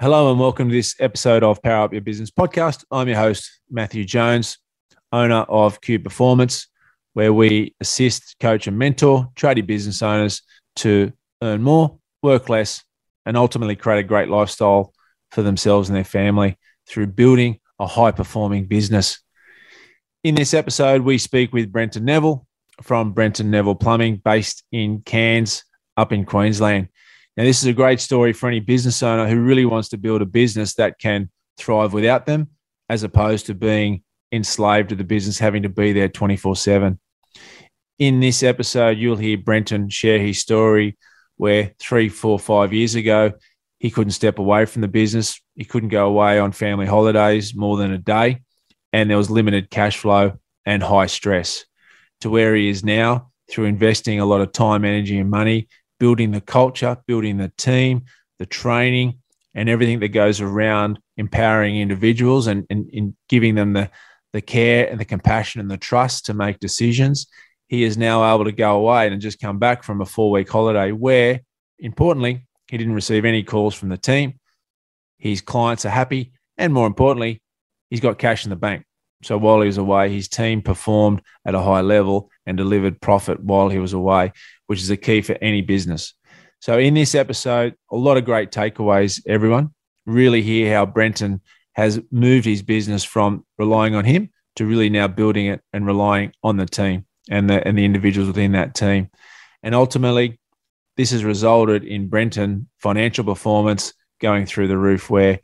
Hello and welcome to this episode of Power Up Your Business podcast. I'm your host, Matthew Jones, owner of Q Performance, where we assist, coach, and mentor tradie business owners to earn more, work less, and ultimately create a great lifestyle for themselves and their family through building a high performing business. In this episode, we speak with Brenton Neville from Brenton Neville Plumbing, based in Cairns, up in Queensland. Now, this is a great story for any business owner who really wants to build a business that can thrive without them, as opposed to being enslaved to the business, having to be there 24 7. In this episode, you'll hear Brenton share his story where three, four, five years ago, he couldn't step away from the business. He couldn't go away on family holidays more than a day. And there was limited cash flow and high stress to where he is now through investing a lot of time, energy, and money building the culture, building the team, the training, and everything that goes around empowering individuals and, and, and giving them the, the care and the compassion and the trust to make decisions. He is now able to go away and just come back from a four week holiday where, importantly, he didn't receive any calls from the team. His clients are happy. And more importantly, he's got cash in the bank. So while he was away, his team performed at a high level and delivered profit while he was away, which is a key for any business. So in this episode, a lot of great takeaways, everyone. Really hear how Brenton has moved his business from relying on him to really now building it and relying on the team and the and the individuals within that team. And ultimately, this has resulted in Brenton financial performance going through the roof where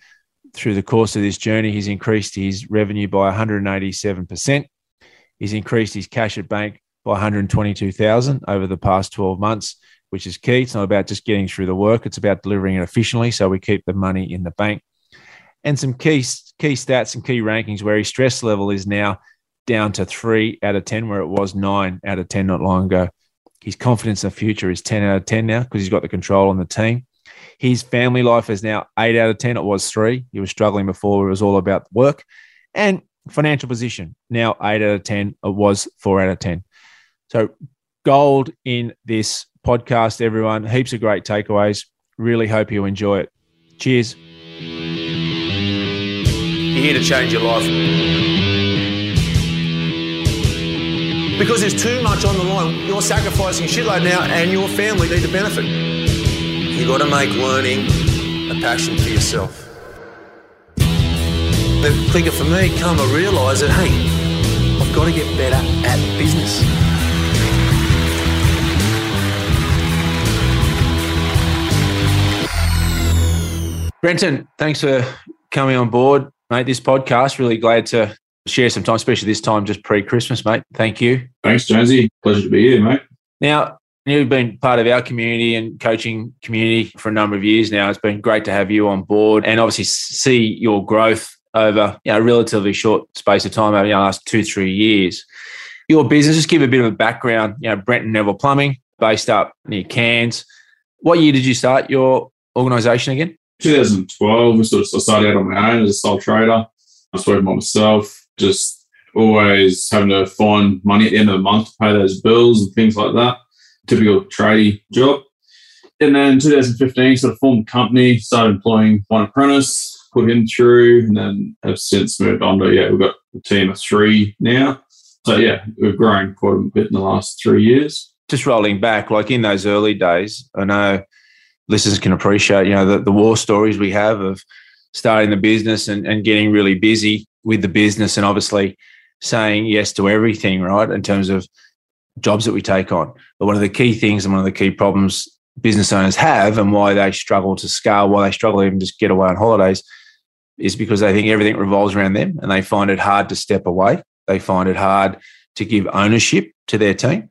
through the course of this journey, he's increased his revenue by 187%. He's increased his cash at bank by 122,000 over the past 12 months, which is key. It's not about just getting through the work; it's about delivering it efficiently, so we keep the money in the bank. And some key key stats and key rankings where his stress level is now down to three out of 10, where it was nine out of 10 not long ago. His confidence in the future is 10 out of 10 now because he's got the control on the team. His family life is now eight out of 10. It was three. He was struggling before. It was all about work. And financial position, now eight out of 10. It was four out of 10. So, gold in this podcast, everyone. Heaps of great takeaways. Really hope you enjoy it. Cheers. You're here to change your life. Because there's too much on the line. You're sacrificing shitload now, and your family need to benefit. You've got to make learning a passion for yourself. The clicker for me come to realise that, hey, I've got to get better at business. Brenton, thanks for coming on board, mate. This podcast, really glad to share some time, especially this time just pre Christmas, mate. Thank you. Thanks, Jonesy. Pleasure to be here, mate. Now, you've been part of our community and coaching community for a number of years now. It's been great to have you on board and obviously see your growth over you know, a relatively short space of time over the last two, three years. Your business, just give a bit of a background, you know, Brenton Neville Plumbing, based up near Cairns. What year did you start your organisation again? 2012, we sort of started out on my own as a sole trader. I was working by myself, just always having to find money at the end of the month to pay those bills and things like that. Typical tradie job. And then 2015, sort of formed a company, started employing one apprentice, put him through, and then have since moved on to, yeah, we've got a team of three now. So, yeah, we've grown quite a bit in the last three years. Just rolling back, like in those early days, I know listeners can appreciate, you know, the, the war stories we have of starting the business and, and getting really busy with the business and obviously saying yes to everything, right? In terms of jobs that we take on. But one of the key things and one of the key problems business owners have and why they struggle to scale, why they struggle even just get away on holidays is because they think everything revolves around them and they find it hard to step away. They find it hard to give ownership to their team.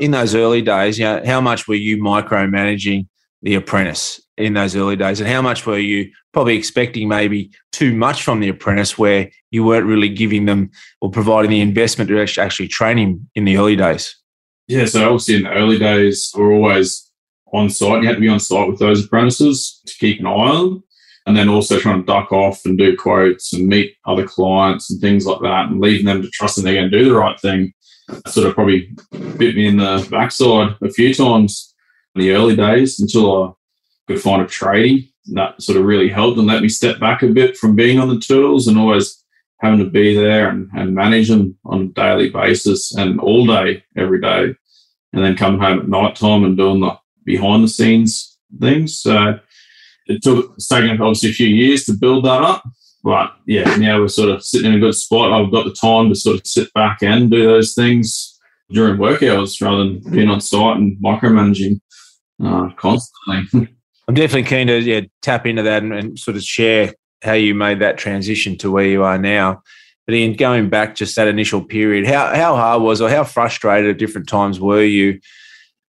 In those early days, you know, how much were you micromanaging the apprentice in those early days? And how much were you probably expecting maybe too much from the apprentice where you weren't really giving them or providing the investment to actually train him in the early days? Yeah, so obviously in the early days, we're always on site. You had to be on site with those apprentices to keep an eye on them. And then also trying to duck off and do quotes and meet other clients and things like that and leaving them to trust that they're going to do the right thing. sort of probably bit me in the backside a few times the early days until I could find a tradie that sort of really helped and let me step back a bit from being on the tools and always having to be there and, and manage them on a daily basis and all day, every day. And then coming home at night time and doing the behind the scenes things. So it took, it's taken obviously a few years to build that up. But yeah, now we're sort of sitting in a good spot. I've got the time to sort of sit back and do those things during work hours rather than being on site and micromanaging uh, constantly. I'm definitely keen to yeah, tap into that and, and, sort of share how you made that transition to where you are now. But in going back just that initial period, how how hard was or how frustrated at different times were you?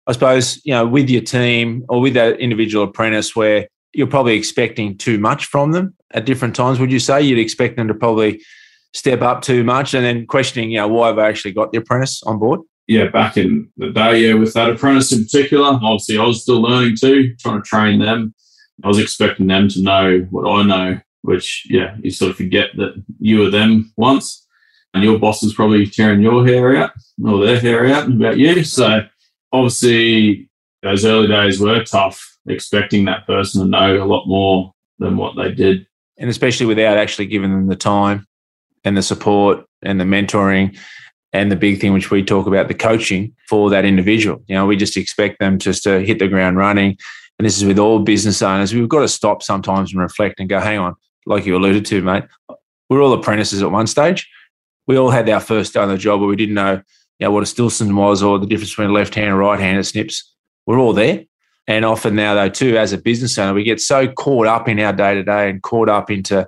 I suppose you know with your team or with that individual apprentice where you're probably expecting too much from them at different times. Would you say you'd expect them to probably step up too much and then questioning, you know, why have I actually got the apprentice on board? Yeah, back in the day, yeah, with that apprentice in particular, obviously I was still learning too, trying to train them. I was expecting them to know what I know, which, yeah, you sort of forget that you were them once and your boss is probably tearing your hair out or their hair out about you. So obviously those early days were tough, expecting that person to know a lot more than what they did. And especially without actually giving them the time and the support and the mentoring and the big thing which we talk about the coaching for that individual. You know we just expect them just to hit the ground running. And this is with all business owners. We've got to stop sometimes and reflect and go hang on like you alluded to mate. We're all apprentices at one stage. We all had our first day on the job where we didn't know you know what a Stillson was or the difference between left hand and right hand snips. We're all there. And often now though too as a business owner we get so caught up in our day to day and caught up into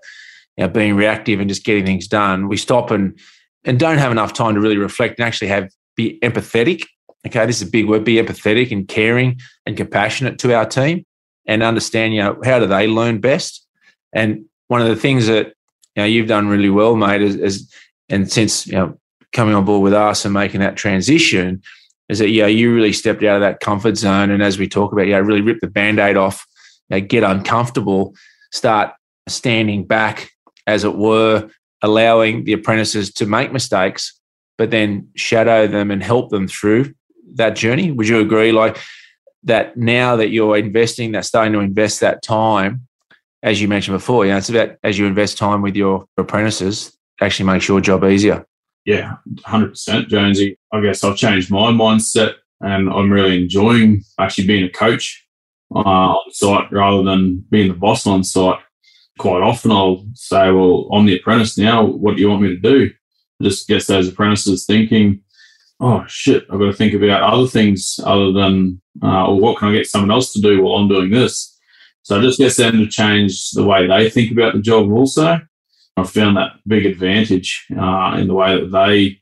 you know, being reactive and just getting things done, we stop and and don't have enough time to really reflect and actually have be empathetic. Okay, this is a big word. Be empathetic and caring and compassionate to our team, and understand you know how do they learn best. And one of the things that you know you've done really well, mate, is, is and since you know coming on board with us and making that transition, is that yeah you really stepped out of that comfort zone, and as we talk about, yeah, really rip the band-aid off, you know, get uncomfortable, start standing back as it were, allowing the apprentices to make mistakes, but then shadow them and help them through that journey. Would you agree? Like that now that you're investing, that starting to invest that time, as you mentioned before, you know, it's about as you invest time with your apprentices, actually makes your job easier. Yeah, 100%, Jonesy. I guess I've changed my mindset and I'm really enjoying actually being a coach uh, on site rather than being the boss on site quite often I'll say, well, I'm the apprentice now. What do you want me to do? It just gets those apprentices thinking, oh shit, I've got to think about other things other than, uh, or what can I get someone else to do while I'm doing this? So it just gets them to change the way they think about the job also. I've found that big advantage uh, in the way that they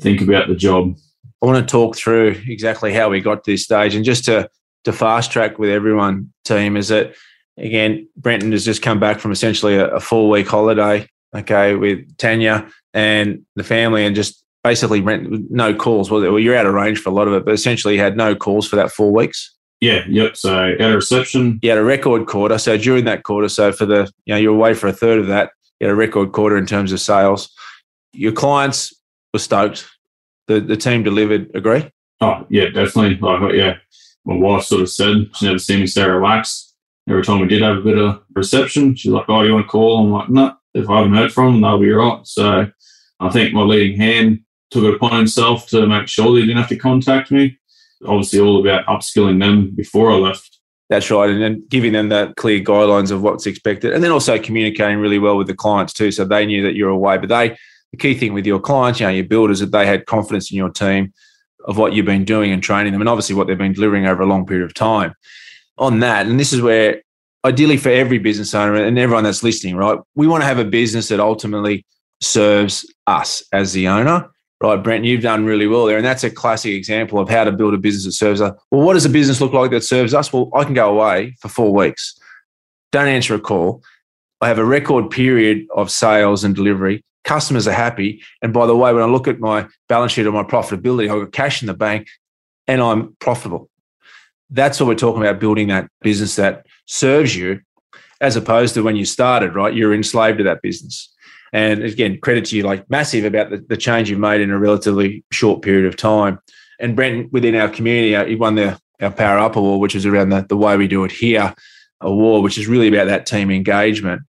think about the job. I want to talk through exactly how we got to this stage and just to, to fast track with everyone, team, is that again, Brenton has just come back from essentially a, a four week holiday, okay, with Tanya and the family, and just basically no calls. Well, you're out of range for a lot of it, but essentially had no calls for that four weeks. Yeah, yep. So at a reception. You had a record quarter. So during that quarter, so for the, you know, you're away for a third of that, you had a record quarter in terms of sales. Your clients were stoked. The the team delivered, agree? Oh, yeah, definitely. Like, yeah, my wife sort of said she never seen me so relaxed every time we did have a bit of reception, she's like, "Oh, you want to call?" I'm like, "No." If I haven't heard from them, they'll be right. So I think my leading hand took it upon himself to make sure they didn't have to contact me. Obviously, all about upskilling them before I left. That's right, and then giving them that clear guidelines of what's expected, and then also communicating really well with the clients too, so they knew that you're away. But they, the key thing with your clients, you know, your builders, that they had confidence in your team of what you've been doing and training them, and obviously what they've been delivering over a long period of time on that, and this is where ideally for every business owner and everyone that's listening, right, we want to have a business that ultimately serves us as the owner. Right, Brent, you've done really well there. And that's a classic example of how to build a business that serves us. Well, what does a business look like that serves us? Well, I can go away for four weeks, don't answer a call. I have a record period of sales and delivery. Customers are happy. And by the way, when I look at my balance sheet or my profitability, I've got cash in the bank and I'm profitable. That's what we're talking about building that business that serves you, as opposed to when you started, right? You're enslaved to that business. And again, credit to you, like massive about the, the change you've made in a relatively short period of time. And Brent, within our community, uh, he won the our Power Up Award, which is around the, the way we do it here. award, which is really about that team engagement.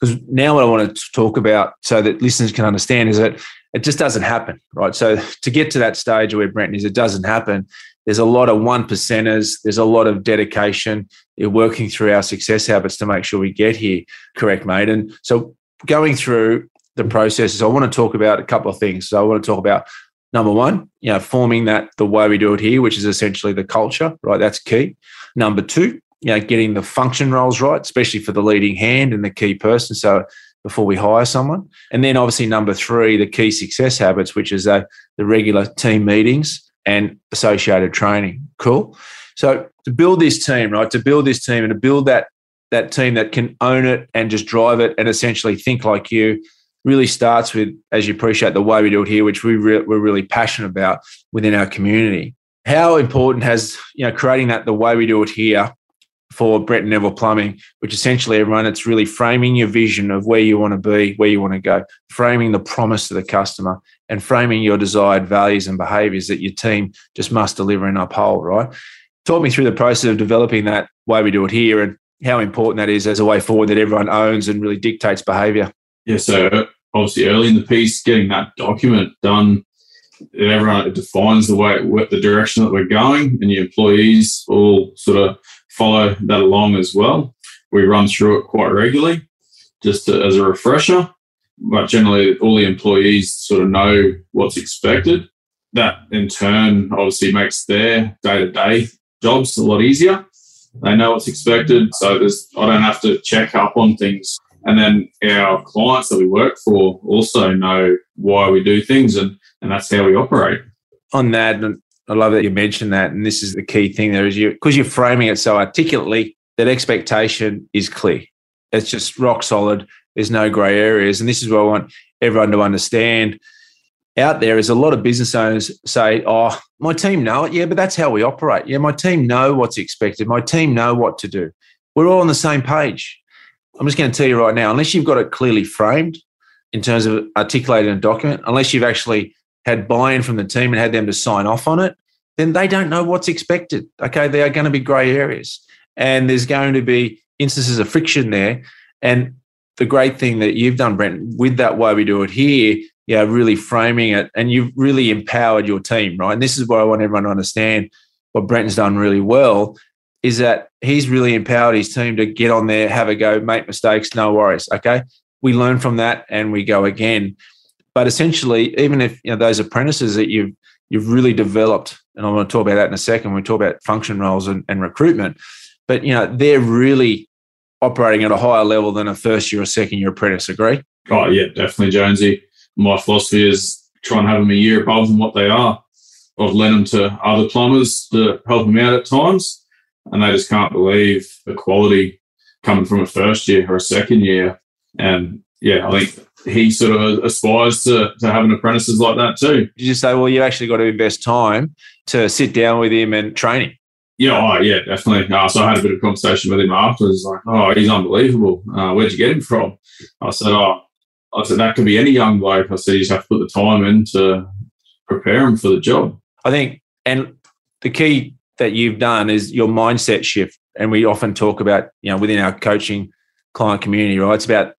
Because now what I want to talk about so that listeners can understand is that it just doesn't happen, right? So to get to that stage where Brenton is, it doesn't happen. There's a lot of one percenters. There's a lot of dedication. You're working through our success habits to make sure we get here. Correct, mate. And so going through the processes, I want to talk about a couple of things. So I want to talk about number one, you know, forming that the way we do it here, which is essentially the culture, right? That's key. Number two, you know, getting the function roles right, especially for the leading hand and the key person. So before we hire someone. And then obviously number three, the key success habits, which is uh, the regular team meetings and associated training. Cool. So to build this team, right, to build this team and to build that that team that can own it and just drive it and essentially think like you really starts with, as you appreciate, the way we do it here, which we re- we're really passionate about within our community. How important has you know creating that the way we do it here for Brett Neville Plumbing, which essentially everyone, it's really framing your vision of where you want to be, where you want to go, framing the promise to the customer, and framing your desired values and behaviors that your team just must deliver and uphold, right? Talk me through the process of developing that way we do it here and how important that is as a way forward that everyone owns and really dictates behavior. Yeah, so obviously early in the piece, getting that document done, everyone it defines the way, the direction that we're going, and your employees all sort of follow that along as well. We run through it quite regularly, just to, as a refresher. But generally, all the employees sort of know what's expected. That in turn obviously makes their day to day jobs a lot easier. They know what's expected, so there's I don't have to check up on things. And then our clients that we work for also know why we do things, and and that's how we operate. On that, I love that you mentioned that. And this is the key thing there is you, because you're framing it so articulately, that expectation is clear. It's just rock solid. There's no grey areas. And this is what I want everyone to understand out there is a lot of business owners say, oh, my team know it. Yeah, but that's how we operate. Yeah, my team know what's expected. My team know what to do. We're all on the same page. I'm just going to tell you right now, unless you've got it clearly framed in terms of articulating a document, unless you've actually had buy-in from the team and had them to sign off on it, then they don't know what's expected. Okay, there are going to be grey areas, and there's going to be instances of friction there. And the great thing that you've done, Brent, with that way we do it here, yeah, really framing it, and you've really empowered your team, right? And this is what I want everyone to understand. What Brenton's done really well is that he's really empowered his team to get on there, have a go, make mistakes, no worries. Okay, we learn from that and we go again. But essentially, even if you know those apprentices that you've you've really developed, and I'm going to talk about that in a second. We talk about function roles and, and recruitment, but you know they're really operating at a higher level than a first year or second year apprentice. Agree? Oh yeah, definitely, Jonesy. My philosophy is try and have them a year above than what they are. I've lent them to other plumbers to help them out at times, and they just can't believe the quality coming from a first year or a second year. And yeah, I think he sort of aspires to, to having apprentices like that too. Did you just say, well, you actually got to invest time to sit down with him and train him. Yeah, oh, yeah, definitely. Uh, so I had a bit of conversation with him afterwards, like, oh, he's unbelievable. Uh, where'd you get him from? I said, oh, I said that could be any young bloke. I said you just have to put the time in to prepare him for the job. I think, and the key that you've done is your mindset shift. And we often talk about, you know, within our coaching client community, right? It's about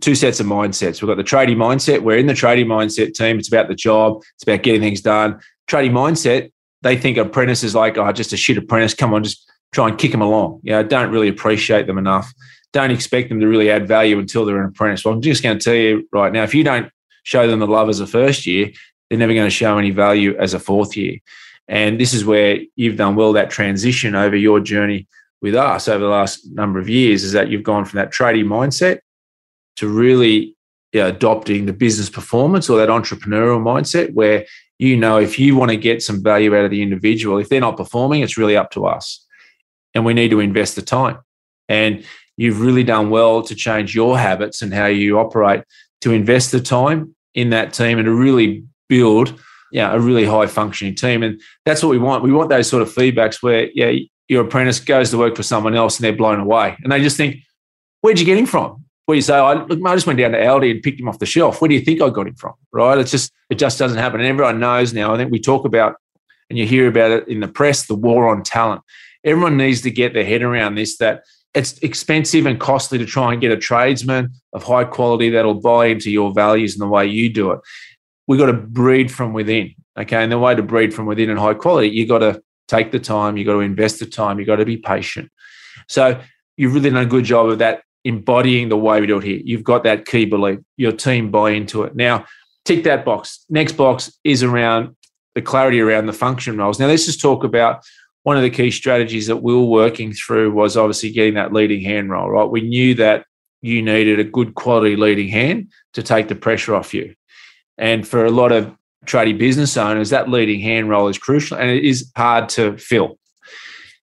two sets of mindsets. We've got the tradie mindset. We're in the tradie mindset team. It's about the job. It's about getting things done. Tradie mindset. They think apprentice is like, oh, just a shit apprentice. Come on, just try and kick them along. You know, don't really appreciate them enough. Don't expect them to really add value until they're an apprentice. Well, I'm just going to tell you right now, if you don't show them the love as a first year, they're never going to show any value as a fourth year. And this is where you've done well that transition over your journey with us over the last number of years is that you've gone from that tradie mindset to really you know, adopting the business performance or that entrepreneurial mindset where you know if you want to get some value out of the individual if they're not performing it's really up to us and we need to invest the time and you've really done well to change your habits and how you operate to invest the time in that team and to really build yeah, a really high functioning team. And that's what we want. We want those sort of feedbacks where, yeah, your apprentice goes to work for someone else and they're blown away. And they just think, where'd you get him from? Where you say, I, look, I just went down to Aldi and picked him off the shelf. Where do you think I got him from? Right? It's just, it just doesn't happen. And everyone knows now. I think we talk about, and you hear about it in the press, the war on talent. Everyone needs to get their head around this that it's expensive and costly to try and get a tradesman of high quality that'll buy into your values and the way you do it. We've got to breed from within. Okay. And the way to breed from within and high quality, you've got to take the time, you've got to invest the time, you've got to be patient. So you've really done a good job of that embodying the way we do it here. You've got that key belief, your team buy into it. Now, tick that box. Next box is around the clarity around the function roles. Now, let's just talk about one of the key strategies that we were working through was obviously getting that leading hand role, right? We knew that you needed a good quality leading hand to take the pressure off you. And for a lot of tradie business owners, that leading hand role is crucial and it is hard to fill.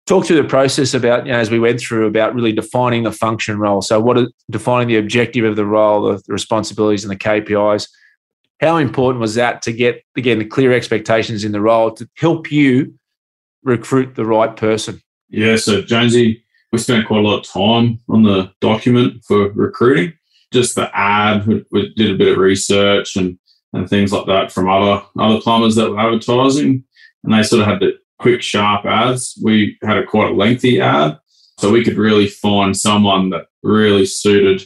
Talk through the process about, you know, as we went through, about really defining the function role. So, what are defining the objective of the role, the responsibilities, and the KPIs? How important was that to get, again, the clear expectations in the role to help you recruit the right person? Yeah, so Jonesy, we spent quite a lot of time on the document for recruiting. Just the ad, we, we did a bit of research and and things like that from other other plumbers that were advertising, and they sort of had the quick, sharp ads. We had a quite a lengthy ad, so we could really find someone that really suited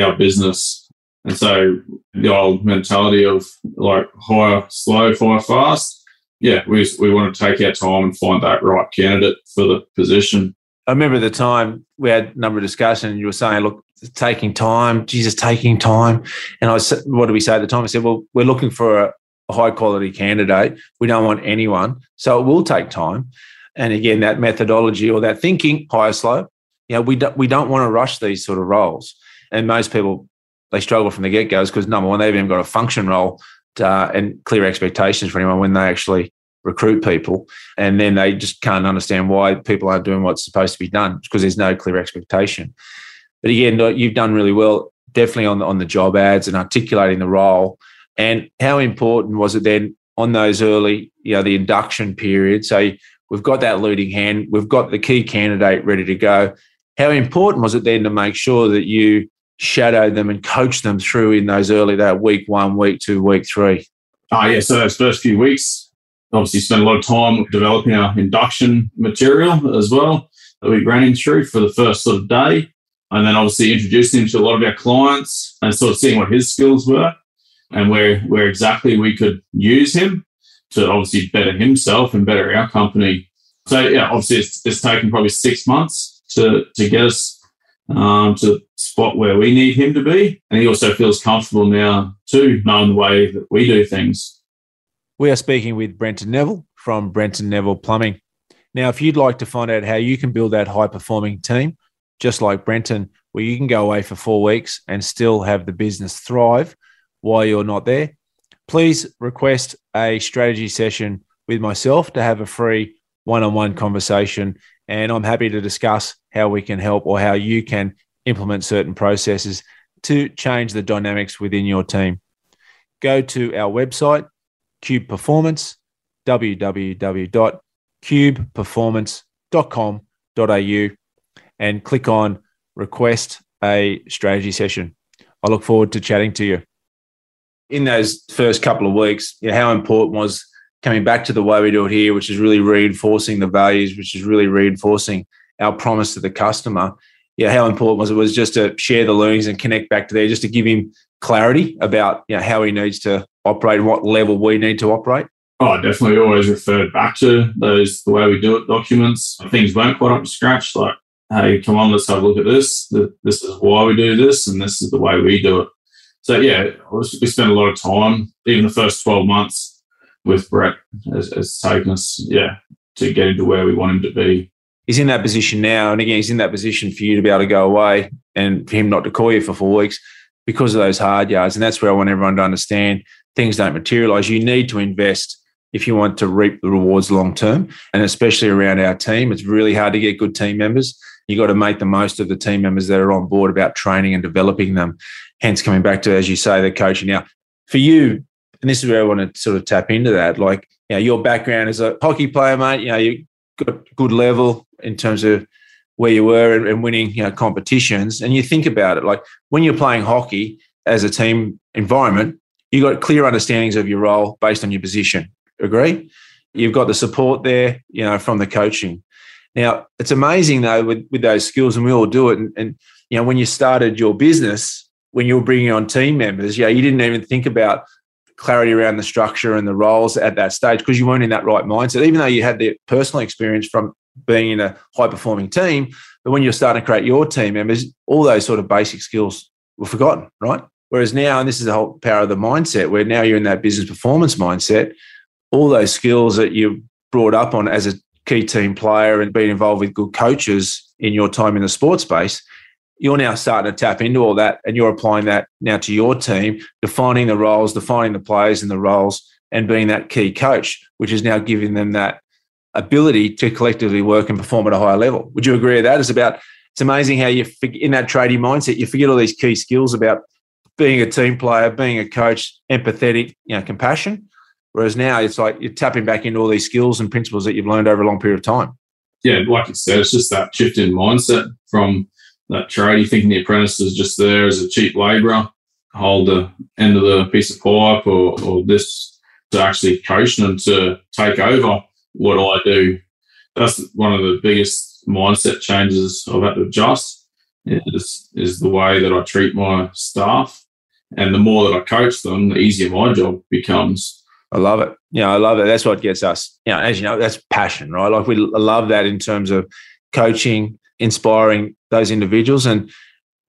our business. And so the old mentality of like hire slow, fire fast yeah, we we want to take our time and find that right candidate for the position. I remember the time we had a number of discussions. You were saying, "Look, taking time, Jesus, taking time." And I said, "What did we say at the time?" I said, "Well, we're looking for a, a high quality candidate. We don't want anyone, so it will take time." And again, that methodology or that thinking, hire slow. You know, we don't, we don't want to rush these sort of roles. And most people they struggle from the get go because number one, they've even got a function role uh, and clear expectations for anyone when they actually recruit people. And then they just can't understand why people aren't doing what's supposed to be done because there's no clear expectation. But again, you've done really well, definitely on the, on the job ads and articulating the role. And how important was it then on those early, you know, the induction period? So we've got that leading hand, we've got the key candidate ready to go. How important was it then to make sure that you shadowed them and coached them through in those early that week one, week two, week three? Ah, oh yeah, so those first few weeks, obviously spent a lot of time developing our induction material as well that we ran him through for the first sort of day. And then obviously introducing him to a lot of our clients and sort of seeing what his skills were and where where exactly we could use him to obviously better himself and better our company. So yeah, obviously it's, it's taken probably six months to to get us um, to spot where we need him to be. And he also feels comfortable now too, knowing the way that we do things. We are speaking with Brenton Neville from Brenton Neville Plumbing. Now, if you'd like to find out how you can build that high performing team, just like Brenton, where you can go away for four weeks and still have the business thrive while you're not there, please request a strategy session with myself to have a free one on one conversation. And I'm happy to discuss how we can help or how you can implement certain processes to change the dynamics within your team. Go to our website, Q Performance, www.qperformance.com.au, and click on request a strategy session. I look forward to chatting to you. In those first couple of weeks, you know, how important was coming back to the way we do it here, which is really reinforcing the values, which is really reinforcing our promise to the customer. Yeah, how important was it was just to share the learnings and connect back to there, just to give him clarity about you know, how he needs to operate and what level we need to operate? Oh, definitely always referred back to those, the way we do it documents. Things weren't quite up to scratch. Like, hey, come on, let's have a look at this. This is why we do this, and this is the way we do it. So, yeah, we spent a lot of time, even the first 12 months with Brett has, has taken us, yeah, to get into where we want him to be. He's in that position now. And again, he's in that position for you to be able to go away and for him not to call you for four weeks because of those hard yards. And that's where I want everyone to understand things don't materialize. You need to invest if you want to reap the rewards long term. And especially around our team, it's really hard to get good team members. You got to make the most of the team members that are on board about training and developing them. Hence, coming back to, as you say, the coaching. Now, for you, and this is where I want to sort of tap into that. Like, you know, your background as a hockey player, mate, you know, you got good level in terms of where you were and, winning, you know, competitions. And you think about it, like when you're playing hockey as a team environment, you got clear understandings of your role based on your position. Agree? You've got the support there, you know, from the coaching. Now, it's amazing though with, with those skills, and we all do it. And, and, you know, when you started your business, when you were bringing on team members, yeah, you didn't even think about clarity around the structure and the roles at that stage because you weren't in that right mindset, even though you had the personal experience from being in a high performing team. But when you're starting to create your team members, all those sort of basic skills were forgotten, right? Whereas now, and this is the whole power of the mindset, where now you're in that business performance mindset, all those skills that you brought up on as a key team player and being involved with good coaches in your time in the sports space, you're now starting to tap into all that and you're applying that now to your team, defining the roles, defining the players and the roles, and being that key coach, which is now giving them that ability to collectively work and perform at a higher level. Would you agree with that? It's about it's amazing how you in that trading mindset you forget all these key skills about being a team player, being a coach, empathetic, you know, compassion. Whereas now it's like you're tapping back into all these skills and principles that you've learned over a long period of time. Yeah, like you said, it's just that shift in mindset from that tradie thinking the apprentice is just there as a cheap labourer, hold the end of the piece of pipe or, or this to actually coach them to take over what I do. That's one of the biggest mindset changes I've had to adjust is, is the way that I treat my staff and the more that I coach them, the easier my job becomes. I love it. Yeah, I love it. That's what gets us. You know, as you know, that's passion, right? Like we love that in terms of coaching, inspiring those individuals. And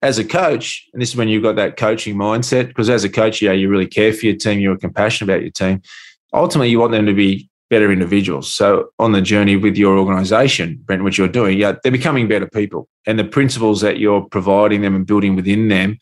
as a coach, and this is when you've got that coaching mindset, because as a coach, yeah, you really care for your team, you're compassionate about your team. Ultimately, you want them to be better individuals. So on the journey with your organization, Brent, which you're doing, yeah, they're becoming better people. And the principles that you're providing them and building within them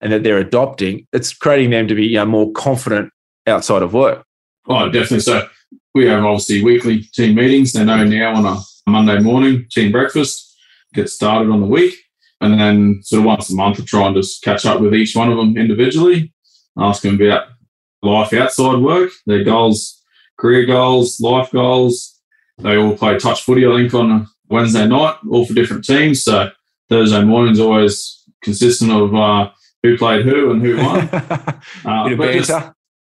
and that they're adopting, it's creating them to be you know, more confident outside of work. Oh, definitely. So we have obviously weekly team meetings. They know now on a Monday morning, team breakfast, get started on the week. And then sort of once a month, I try and just catch up with each one of them individually, ask them about life outside work, their goals, career goals, life goals. They all play touch footy, I think, on Wednesday night, all for different teams. So Thursday morning's always consistent of uh, who played who and who won. uh, just,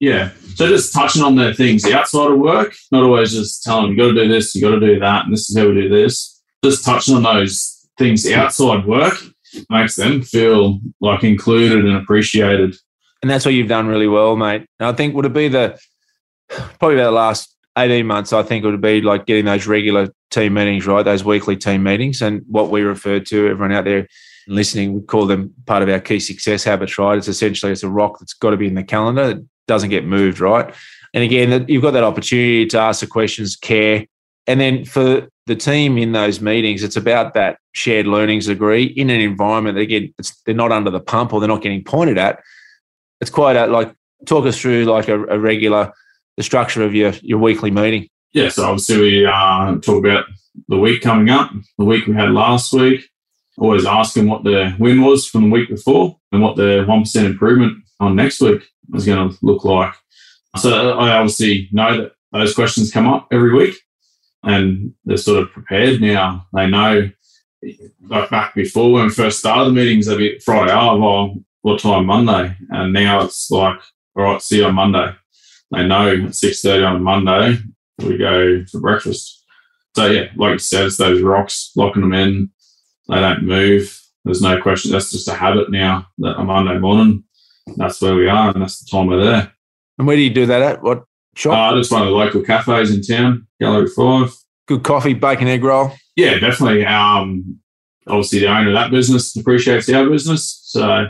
yeah. So just touching on the things the outside of work, not always just telling them, you got to do this, you got to do that, and this is how we do this. Just touching on those things outside work makes them feel like included and appreciated. And that's what you've done really well, mate. And I think would it be the probably about the last 18 months, I think it would be like getting those regular team meetings, right? Those weekly team meetings and what we refer to, everyone out there listening we call them part of our key success habits, right? It's essentially it's a rock that's got to be in the calendar. It doesn't get moved, right? And again, you've got that opportunity to ask the questions, care, and then for the team in those meetings, it's about that shared learnings degree in an environment that again, they're not under the pump or they're not getting pointed at. It's quite a like talk us through like a, a regular the structure of your your weekly meeting. Yeah, so obviously we uh, talk about the week coming up, the week we had last week, always asking what the win was from the week before and what the 1% improvement on next week is going to look like. So I obviously know that those questions come up every week and they're sort of prepared now. They know, like back before when we first started the meetings, they'd be Friday, oh, well, what time Monday? And now it's like, all right, see you on Monday. They know at 6.30 on Monday, we go for breakfast. So yeah, like you said, it's those rocks, locking them in, they don't move. There's no question. That's just a habit now that on Monday morning, that's where we are and that's the time we're there. And where do you do that at? What shop? Uh, just one of the local cafes in town, Gallery 5. Good coffee, bacon, egg roll. Yeah, definitely. Um, obviously, the owner of that business appreciates our business. So,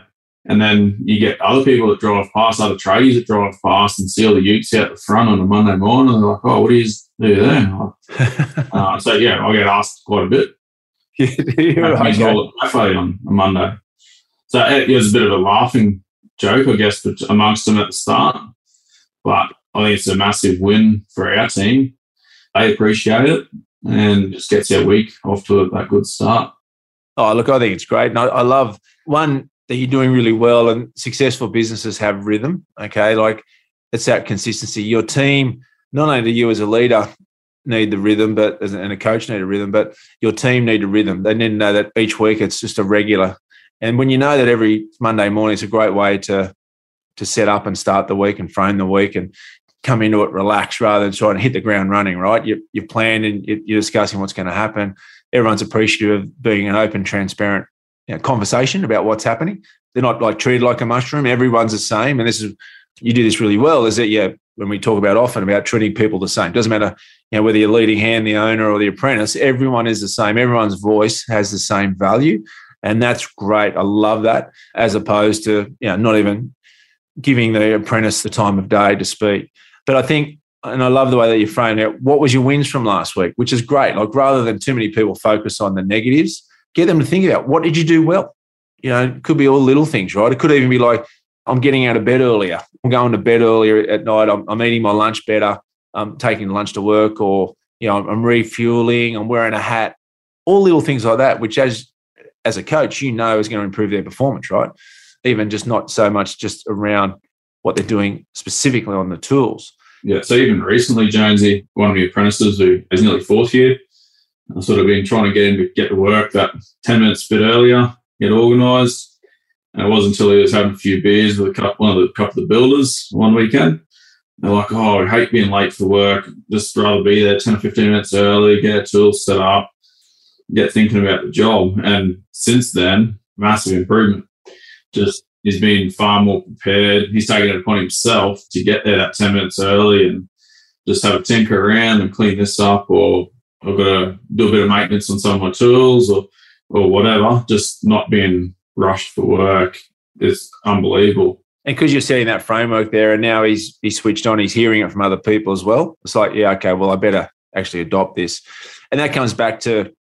and then you get other people that drive past, other tradies that drive past and see all the utes out the front on a Monday morning. And they're like, oh, what is do there? uh, so, yeah, I get asked quite a bit. You're okay. on a Monday. So it was a bit of a laughing joke, I guess, amongst them at the start. But I think it's a massive win for our team. They appreciate it and just gets our week off to a, good start. Oh, look, I think it's great. And I, I love one that you're doing really well, and successful businesses have rhythm. Okay. Like it's that consistency. Your team, not only do you as a leader need the rhythm, but and a coach need a rhythm, but your team need a rhythm. They need to know that each week it's just a regular. And when you know that every Monday morning is a great way to to set up and start the week and frame the week and come into it relaxed rather than trying to hit the ground running, right? You, you've planned and you're discussing what's going to happen. Everyone's appreciative of being an open, transparent you know, conversation about what's happening. They're not like treated like a mushroom. Everyone's the same. And this is, you do this really well, is that, yeah, when we talk about often about treating people the same, doesn't matter, you know, whether you're leading hand, the owner, or the apprentice, everyone is the same. Everyone's voice has the same value. And that's great. I love that, as opposed to, you know, not even giving the apprentice the time of day to speak. But I think, and I love the way that you framed it, what was your wins from last week, which is great. Like rather than too many people focus on the negatives, get them to think about what did you do well? You know, it could be all little things, right? It could even be like, I'm getting out of bed earlier. I'm going to bed earlier at night. I'm, I'm eating my lunch better. I'm taking lunch to work or, you know, I'm refueling. I'm wearing a hat. All little things like that, which as as a coach, you know is going to improve their performance, right? Even just not so much just around what they're doing specifically on the tools. Yeah. So even recently, Jonesy, one of my apprentices who is nearly fourth year, I've sort of been trying to get him to get to work that 10 minutes bit earlier, get organised. And it wasn't until he was having a few beers with a couple, one of the couple of the builders one weekend. They're like, oh, I hate being late for work. Just rather be there 10 or 15 minutes early, get a tool set up, get thinking about the job. And since then, massive improvement. Just he's been far more prepared. He's taken it upon himself to get there that 10 minutes early and just have a tinker around and clean this up or I've got to do a bit of maintenance on some of my tools or or whatever. Just not being rushed for work is unbelievable. And because you're setting that framework there, and now he's he's switched on, he's hearing it from other people as well. It's like, yeah, okay, well, I better actually adopt this. And that comes back to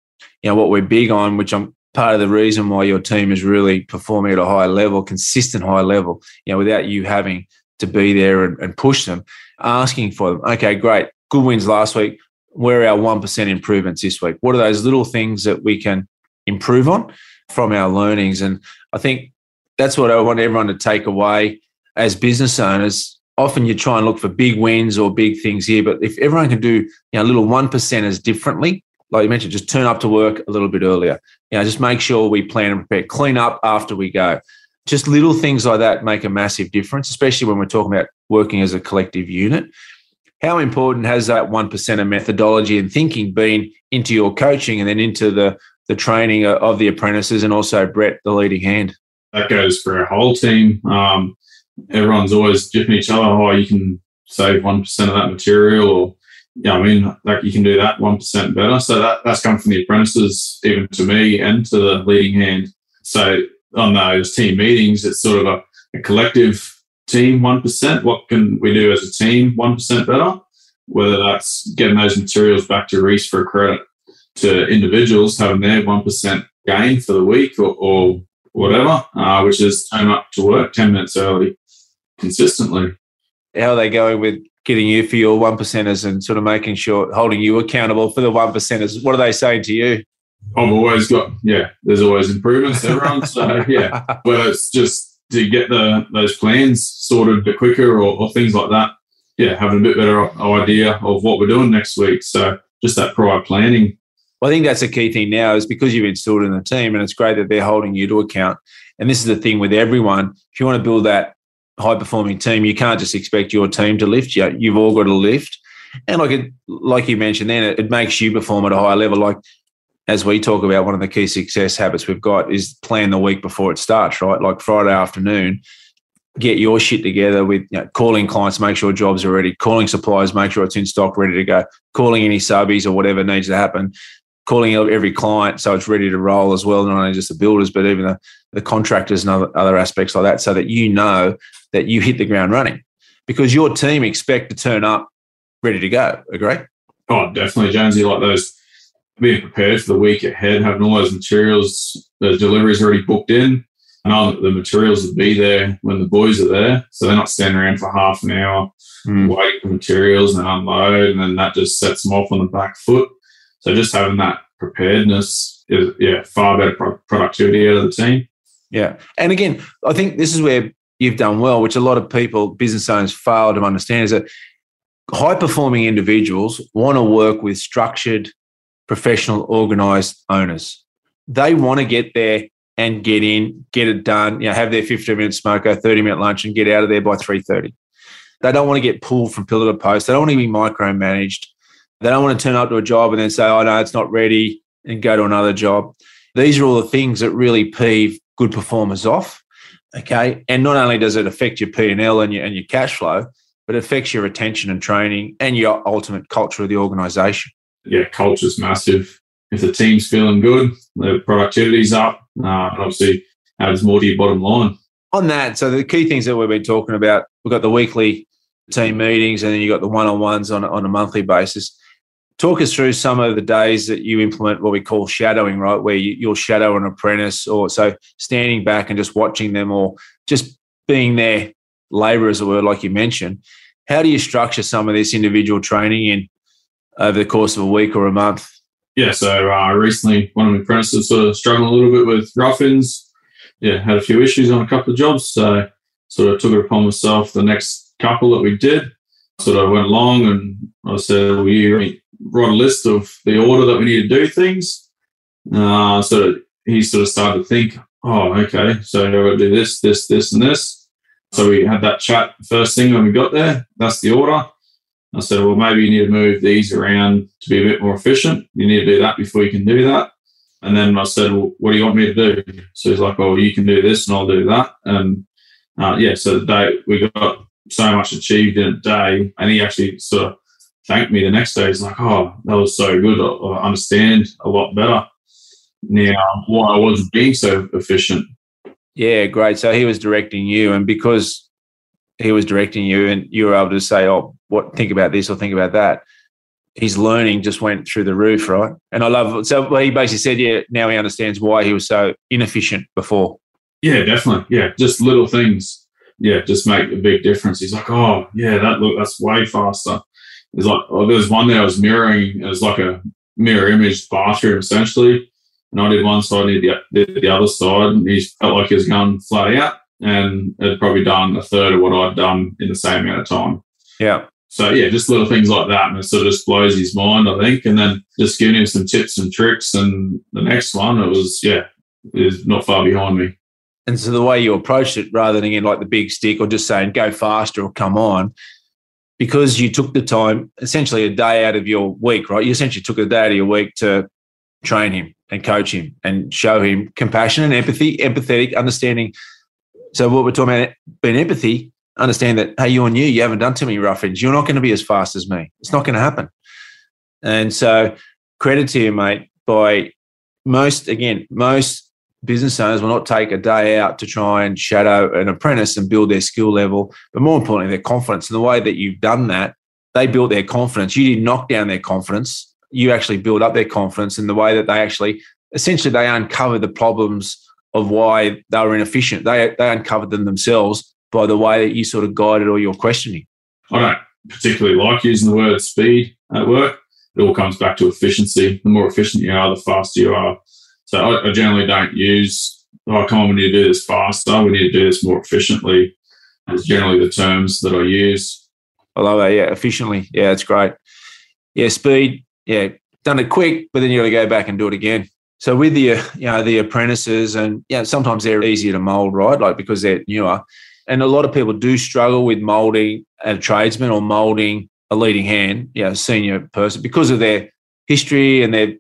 you know what we're big on, which I'm part of the reason why your team is really performing at a high level, consistent high level, you know, without you having to be there and, and push them, asking for them. Okay, great. Good wins last week. Where are our 1% improvements this week? What are those little things that we can improve on from our learnings? And I think that's what I want everyone to take away as business owners. Often you try and look for big wins or big things here, but if everyone can do you know little one percenters differently, like you mentioned, just turn up to work a little bit earlier. You know, just make sure we plan and prepare, clean up after we go. Just little things like that make a massive difference, especially when we're talking about working as a collective unit. How important has that one percent of methodology and thinking been into your coaching and then into the the training of the apprentices and also Brett, the leading hand? That goes for our whole team. Um, everyone's always jipping each other. Oh, you can save one percent of that material, or yeah, I mean, like you can do that one percent better. So that that's come from the apprentices, even to me and to the leading hand. So on those team meetings, it's sort of a, a collective team one percent. What can we do as a team one percent better? Whether that's getting those materials back to Reece for credit, to individuals having their one percent gain for the week, or, or whatever, uh, which is turn up to work ten minutes early consistently. How are they going with getting you for your one percenters and sort of making sure holding you accountable for the one percenters. What are they saying to you? I've always got yeah. There's always improvements everyone. so yeah, but it's just to get the those plans sorted a bit quicker or, or things like that. Yeah, having a bit better idea of what we're doing next week. So just that prior planning. Well, I think that's a key thing now is because you've installed in the team, and it's great that they're holding you to account. And this is the thing with everyone. If you want to build that high performing team, you can't just expect your team to lift you. You've all got to lift. And like it, like you mentioned, then it, it makes you perform at a higher level. Like as we talk about, one of the key success habits we've got is plan the week before it starts. Right, like Friday afternoon, get your shit together with you know, calling clients, make sure jobs are ready, calling suppliers, make sure it's in stock, ready to go, calling any subbies or whatever needs to happen, calling every client so it's ready to roll as well, not only just the builders, but even the, the contractors and other, other aspects like that, so that you know that you hit the ground running because your team expect to turn up ready to go. Agree? Oh, definitely, Jonesy. Like those being prepared for the week ahead, having all those materials, the deliveries already booked in. Know the materials will be there when the boys are there, so they're not standing around for half an hour mm. waiting for materials and unload, and then that just sets them off on the back foot. So just having that preparedness is yeah far better pro- productivity out of the team. Yeah, and again, I think this is where you've done well, which a lot of people, business owners, fail to understand, is that high performing individuals want to work with structured, professional, organized owners. They want to get there and get in, get it done, you know, have their 15 minute smoke, smoker, 30 minute lunch and get out of there by 3.30. They don't want to get pulled from pillar to post. They don't want to be micromanaged. They don't want to turn up to a job and then say, oh, no, it's not ready and go to another job. These are all the things that really peeve good performers off. Okay. And not only does it affect your P&L and your, and your cash flow, but it affects your retention and training and your ultimate culture of the organization. Yeah, culture's massive. If the team's feeling good, the productivity's up, uh, and obviously adds more to your bottom line. On that, so the key things that we've been talking about, we've got the weekly team meetings and then you've got the one-on-ones on, on a monthly basis. Talk us through some of the days that you implement what we call shadowing, right? Where you, you'll shadow an apprentice or so standing back and just watching them or just being there labour, as it were, like you mentioned. How do you structure some of this individual training in over the course of a week or a month? Yeah, so uh, recently one of my apprentices sort of struggled a little bit with rough-ins. Yeah, had a few issues on a couple of jobs, so sort of took it upon myself. The next couple that we did, sort of went along and I said, "Will you write a list of the order that we need to do things?" Uh, so he sort of started to think, "Oh, okay, so I've got to do this, this, this, and this." So we had that chat first thing when we got there. That's the order. I said, well, maybe you need to move these around to be a bit more efficient. You need to do that before you can do that. And then I said, well, what do you want me to do? So he's like, oh, you can do this and I'll do that. And uh, yeah, so the day we got so much achieved in a day. And he actually sort of thanked me the next day. He's like, oh, that was so good. I, I understand a lot better now why I wasn't being so efficient. Yeah, great. So he was directing you, and because he was directing you, and you were able to say, "Oh, what? Think about this or think about that." His learning just went through the roof, right? And I love. So well, he basically said, "Yeah, now he understands why he was so inefficient before." Yeah, definitely. Yeah, just little things. Yeah, just make a big difference. He's like, "Oh, yeah, that look, that's way faster." It's like, oh, there was one there I was mirroring. It was like a mirror image bathroom, essentially and I did one side, he did the, did the other side, and he felt like he was going flat out, and had probably done a third of what I'd done in the same amount of time. Yeah. So yeah, just little things like that, and it sort of just blows his mind, I think. And then just giving him some tips and tricks, and the next one, it was yeah, is not far behind me. And so the way you approached it, rather than again like the big stick or just saying go faster or come on, because you took the time, essentially a day out of your week, right? You essentially took a day out of your week to train him and coach him and show him compassion and empathy, empathetic, understanding. So what we're talking about being empathy, understand that, hey, you're new, you haven't done too many rough-ins. You're not going to be as fast as me. It's not going to happen. And so credit to you, mate, by most, again, most business owners will not take a day out to try and shadow an apprentice and build their skill level, but more importantly, their confidence. And the way that you've done that, they built their confidence. You didn't knock down their confidence you actually build up their confidence in the way that they actually essentially they uncover the problems of why they were inefficient. They they uncovered them themselves by the way that you sort of guided all your questioning. I don't particularly like using the word speed at work. It all comes back to efficiency. The more efficient you are, the faster you are. So I, I generally don't use, oh, come on, we need to do this faster. We need to do this more efficiently. Is generally the terms that I use. I love that. Yeah, efficiently. Yeah, it's great. Yeah, speed yeah, done it quick, but then you got to go back and do it again. So with the you know the apprentices and yeah, sometimes they're easier to mold, right? Like because they're newer, and a lot of people do struggle with molding a tradesman or molding a leading hand, you know, senior person because of their history and their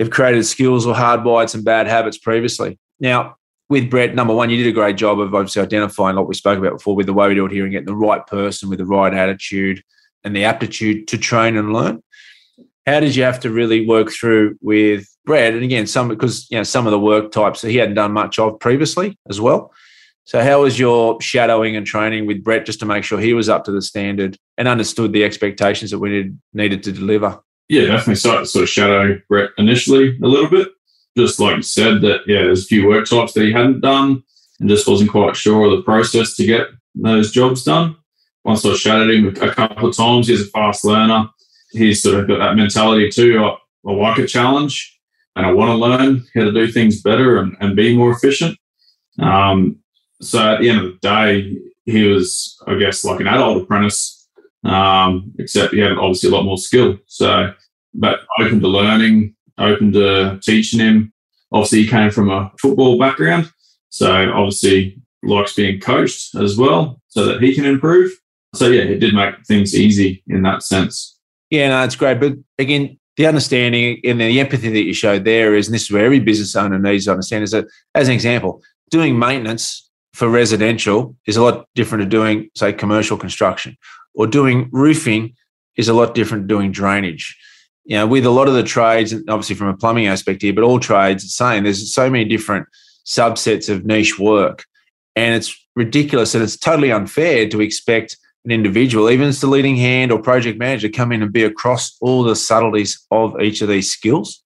they've created skills or hard bites and bad habits previously. Now with Brett, number one, you did a great job of obviously identifying what we spoke about before with the way we do it here and getting the right person with the right attitude and the aptitude to train and learn how did you have to really work through with Brett? And again, some because you know some of the work types that he hadn't done much of previously as well. So how was your shadowing and training with Brett just to make sure he was up to the standard and understood the expectations that we needed to deliver? Yeah, definitely started to sort of shadow Brett initially a little bit. Just like you said, that yeah, there's a few work types that he hadn't done and just wasn't quite sure of the process to get those jobs done. Once I shadowed him a couple of times, he's a fast learner he's sort of got that mentality too. I, I like a challenge and I want to learn how to do things better and, and be more efficient. Um, so at the end of the day, he was, I guess, like an adult apprentice, um, except he had obviously a lot more skill. So, but open to learning, open to teaching him. Obviously, he came from a football background, so obviously likes being coached as well, so that he can improve. So yeah, it did make things easy in that sense. Yeah, no, it's great. But again, the understanding and the empathy that you showed there is, and this is where every business owner needs to understand, is that as an example, doing maintenance for residential is a lot different to doing, say, commercial construction, or doing roofing is a lot different doing drainage. You know, with a lot of the trades, and obviously from a plumbing aspect here, but all trades, it's saying there's so many different subsets of niche work. And it's ridiculous and it's totally unfair to expect an individual, even as the leading hand or project manager, to come in and be across all the subtleties of each of these skills.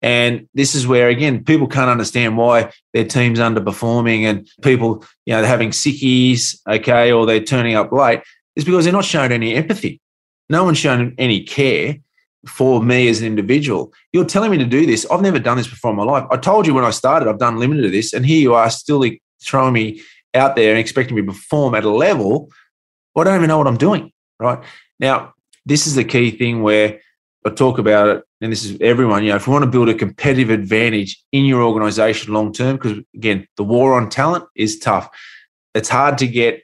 And this is where, again, people can't understand why their team's underperforming and people, you know, having sickies, okay, or they're turning up late, is because they're not showing any empathy. No one's shown any care for me as an individual. You're telling me to do this. I've never done this before in my life. I told you when I started, I've done limited of this, and here you are still throwing me out there and expecting me to perform at a level. I don't even know what I'm doing. Right now, this is the key thing where I talk about it, and this is everyone. You know, if you want to build a competitive advantage in your organization long term, because again, the war on talent is tough. It's hard to get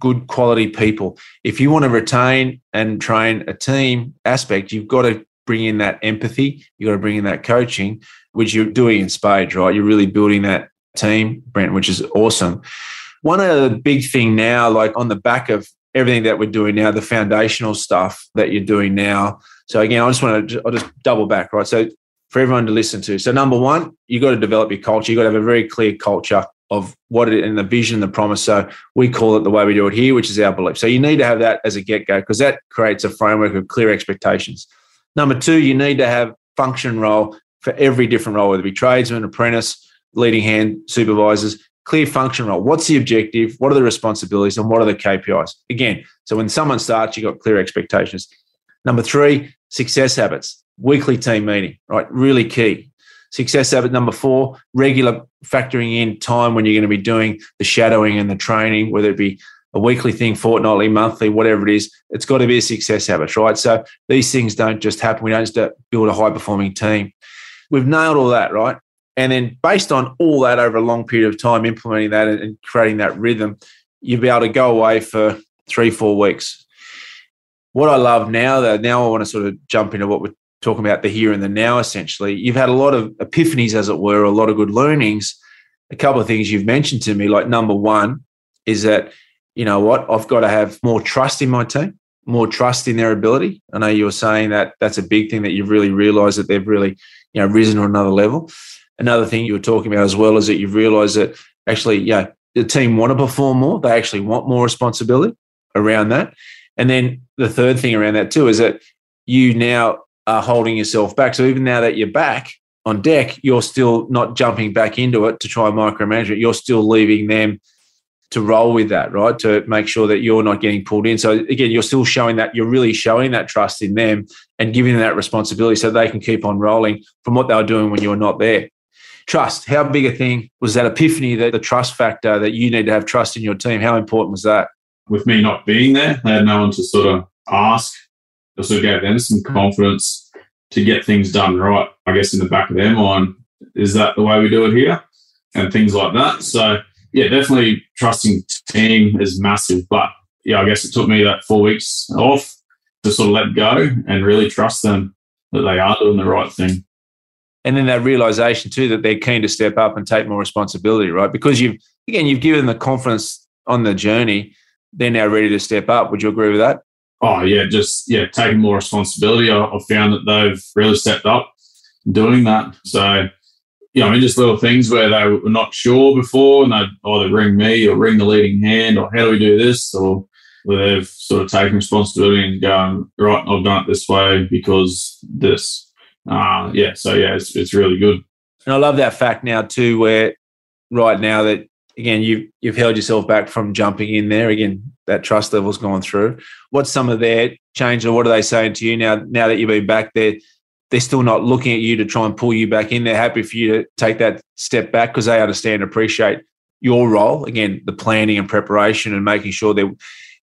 good quality people. If you want to retain and train a team aspect, you've got to bring in that empathy. You've got to bring in that coaching, which you're doing in spades, right? You're really building that team, Brent, which is awesome. One of the big thing now, like on the back of everything that we're doing now, the foundational stuff that you're doing now. So again, I just want to I'll just double back, right? So for everyone to listen to. So number one, you've got to develop your culture. You've got to have a very clear culture of what it and the vision, the promise. So we call it the way we do it here, which is our belief. So you need to have that as a get go because that creates a framework of clear expectations. Number two, you need to have function role for every different role, whether it be tradesman, apprentice, leading hand, supervisors, clear function role. What's the objective? What are the responsibilities? And what are the KPIs? Again, so when someone starts, you've got clear expectations. Number three, success habits, weekly team meeting, right? Really key. Success habit number four, regular factoring in time when you're going to be doing the shadowing and the training, whether it be a weekly thing, fortnightly, monthly, whatever it is, it's got to be a success habit, right? So these things don't just happen. We don't just build a high performing team. We've nailed all that, right? And then based on all that over a long period of time, implementing that and creating that rhythm, you'll be able to go away for three, four weeks. What I love now, though, now I want to sort of jump into what we're talking about the here and the now, essentially. You've had a lot of epiphanies, as it were, a lot of good learnings. A couple of things you've mentioned to me, like number one, is that, you know what, I've got to have more trust in my team, more trust in their ability. I know you were saying that that's a big thing that you've really realized that they've really, you know, risen to another level. Another thing you were talking about as well is that you've realized that actually, yeah, the team want to perform more. They actually want more responsibility around that. And then the third thing around that too is that you now are holding yourself back. So even now that you're back on deck, you're still not jumping back into it to try and micromanage it. You're still leaving them to roll with that, right? To make sure that you're not getting pulled in. So again, you're still showing that you're really showing that trust in them and giving them that responsibility so they can keep on rolling from what they were doing when you were not there. Trust. How big a thing was that epiphany, that the trust factor that you need to have trust in your team? How important was that? With me not being there, I had no one to sort of ask also gave them some mm. confidence to get things done right. I guess in the back of their mind, is that the way we do it here? And things like that. So yeah, definitely trusting team is massive. But yeah, I guess it took me that four weeks off to sort of let go and really trust them that they are doing the right thing. And then that realization too that they're keen to step up and take more responsibility, right? Because you've again you've given the confidence on the journey, they're now ready to step up. Would you agree with that? Oh yeah, just yeah, taking more responsibility. I, have found that they've really stepped up doing that. So yeah, I mean, just little things where they were not sure before, and they'd either ring me or ring the leading hand, or how do we do this, or where they've sort of taken responsibility and going right, I've done it this way because this. Uh, yeah, so yeah, it's it's really good. And I love that fact now too, where right now that again you've you've held yourself back from jumping in there. Again that trust level's gone through. What's some of their change or what are they saying to you now now that you've been back there? They're still not looking at you to try and pull you back in. They're happy for you to take that step back because they understand appreciate your role. Again the planning and preparation and making sure that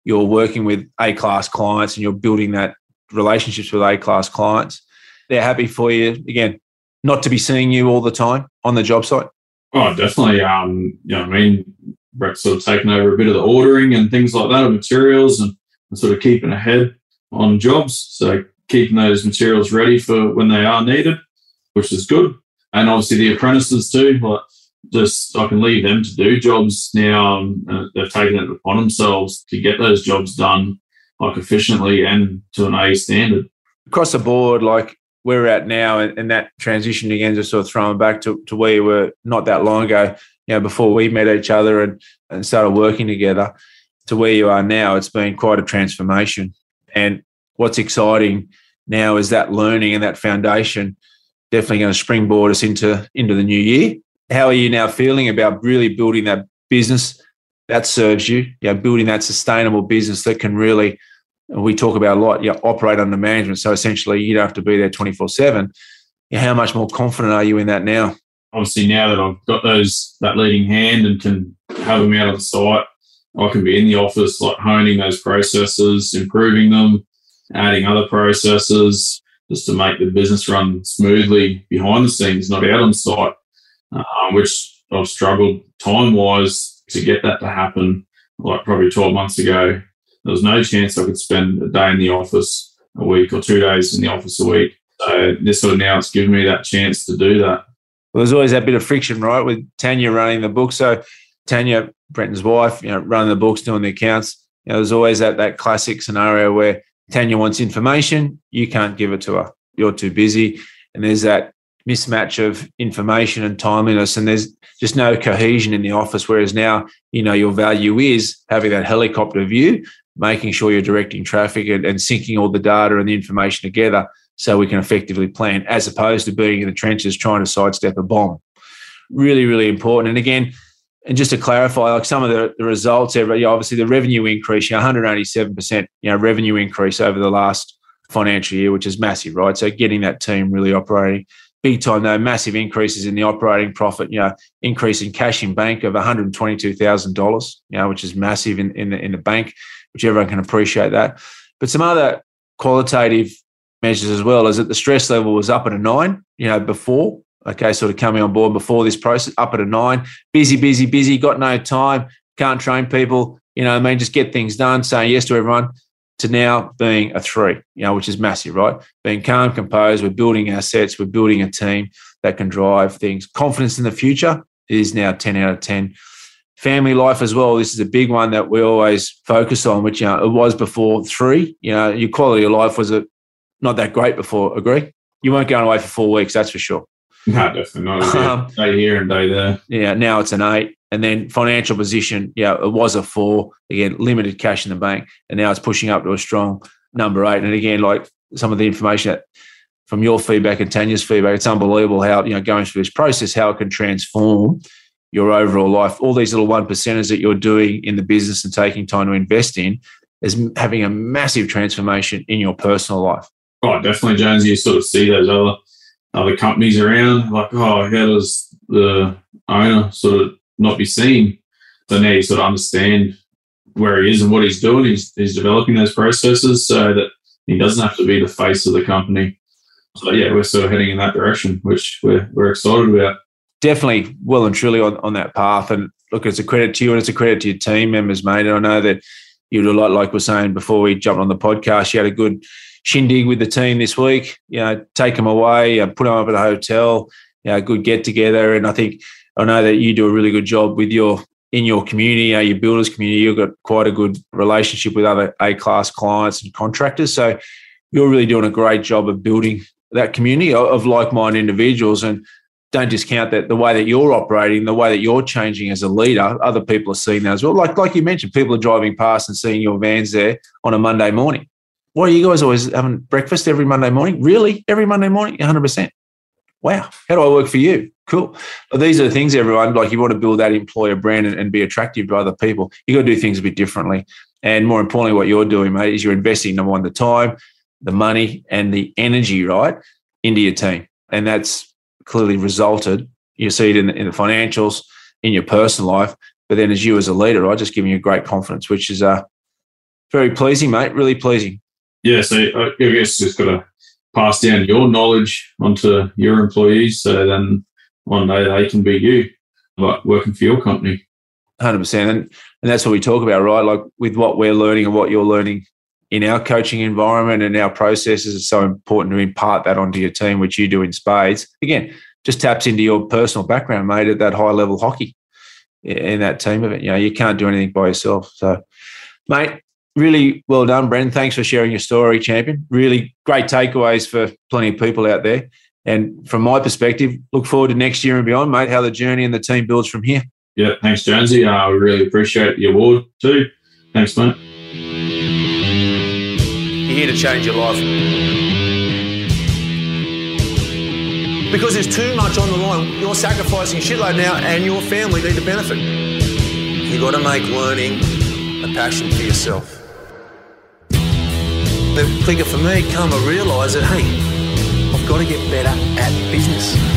you're working with a class clients and you're building that relationships with a class clients. They're happy for you. Again not to be seeing you all the time on the job site Oh, definitely. Um, you know, I mean, Brett's sort of taken over a bit of the ordering and things like that of materials, and and sort of keeping ahead on jobs. So keeping those materials ready for when they are needed, which is good. And obviously the apprentices too, like just I can leave them to do jobs now. Uh, they've taken it upon themselves to get those jobs done like efficiently and to an A standard. Across the board, like where we're at now and, and that transition again, just sort of throwing back to, to where you were not that long ago, you know, before we met each other and, and started working together to where you are now, it's been quite a transformation. And what's exciting now is that learning and that foundation definitely going to springboard us into into the new year. How are you now feeling about really building that business that serves you? You know, building that sustainable business that can really we talk about a lot, you know, operate under management. So essentially you don't have to be there 24 seven. How much more confident are you in that now? Obviously now that I've got those that leading hand and can have them out on site, I can be in the office, like honing those processes, improving them, adding other processes just to make the business run smoothly behind the scenes, not out on site, um, which I've struggled time wise to get that to happen. Like probably 12 months ago, there was no chance I could spend a day in the office a week or two days in the office a week. So this sort of now it's given me that chance to do that. Well, there's always that bit of friction, right, with Tanya running the book. So Tanya, Brenton's wife, you know, running the books, doing the accounts. You know, there's always that that classic scenario where Tanya wants information, you can't give it to her. You're too busy. And there's that mismatch of information and timeliness, and there's just no cohesion in the office. Whereas now, you know, your value is having that helicopter view, making sure you're directing traffic and, and syncing all the data and the information together so we can effectively plan, as opposed to being in the trenches trying to sidestep a bomb. Really, really important. And again, and just to clarify, like some of the, the results, obviously the revenue increase, you know, 187%, you know, revenue increase over the last financial year, which is massive, right? So getting that team really operating big time, though, massive increases in the operating profit, you know, increase in cash in bank of $122,000, you know, which is massive in, in the, in the bank, which everyone can appreciate that. But some other qualitative measures as well is that the stress level was up at a nine, you know, before okay, sort of coming on board before this process, up at a nine, busy, busy, busy, got no time, can't train people, you know, I mean, just get things done, saying yes to everyone, to now being a three, you know, which is massive, right? Being calm, composed, we're building assets, we're building a team that can drive things. Confidence in the future is now 10 out of 10. Family life as well. This is a big one that we always focus on, which you know, it was before three. You know, your quality of life was a, not that great before, agree? You weren't going away for four weeks, that's for sure. No, definitely not. Um, day here and day there. Yeah, now it's an eight. And then financial position, yeah, it was a four. Again, limited cash in the bank. And now it's pushing up to a strong number eight. And again, like some of the information that from your feedback and Tanya's feedback, it's unbelievable how, you know, going through this process, how it can transform your overall life. All these little one percenters that you're doing in the business and taking time to invest in is having a massive transformation in your personal life. Oh, definitely, Jones. You sort of see those other other companies around, like, oh, how does the owner sort of not be seen? So now you sort of understand where he is and what he's doing. He's, he's developing those processes so that he doesn't have to be the face of the company. So yeah, we're sort of heading in that direction, which we're we're excited about. Definitely, well and truly on, on that path. And look, it's a credit to you and it's a credit to your team members, mate. And I know that you do a lot, like we're saying before we jumped on the podcast. You had a good shindig with the team this week. You know, take them away, uh, put them up at a hotel. You know, good get together, and I think I know that you do a really good job with your in your community, your builders community. You've got quite a good relationship with other A class clients and contractors, so you're really doing a great job of building that community of, of like minded individuals and. Don't discount that the way that you're operating, the way that you're changing as a leader, other people are seeing that as well. Like like you mentioned, people are driving past and seeing your vans there on a Monday morning Why are you guys always having breakfast every Monday morning? Really? Every Monday morning? 100%. Wow. How do I work for you? Cool. But these are the things, everyone. Like you want to build that employer brand and, and be attractive to other people. You got to do things a bit differently. And more importantly, what you're doing, mate, is you're investing number one, the time, the money, and the energy, right, into your team. And that's clearly resulted. You see it in the, in the financials, in your personal life, but then as you as a leader, right, just giving you great confidence, which is uh, very pleasing, mate. Really pleasing yeah, so I guess just got to pass down your knowledge onto your employees so then one day they can be you, like working for your company. Hundred percent, and and that's what we talk about, right? Like with what we're learning and what you're learning in our coaching environment and our processes, it's so important to impart that onto your team, which you do in spades. Again, just taps into your personal background, mate, at that high level hockey in that team event. You know, you can't do anything by yourself. So, mate, really well done, Brenton. Thanks for sharing your story, champion. Really great takeaways for plenty of people out there. And from my perspective, look forward to next year and beyond, mate, how the journey and the team builds from here. Yeah, thanks, Jonesy. I uh, really appreciate the award too. Thanks, mate. Here to change your life. Because there's too much on the line. You're sacrificing shitload now, and your family need to benefit. You've got to make learning a passion for yourself. The clicker for me come to realise that, hey, I've got to get better at business.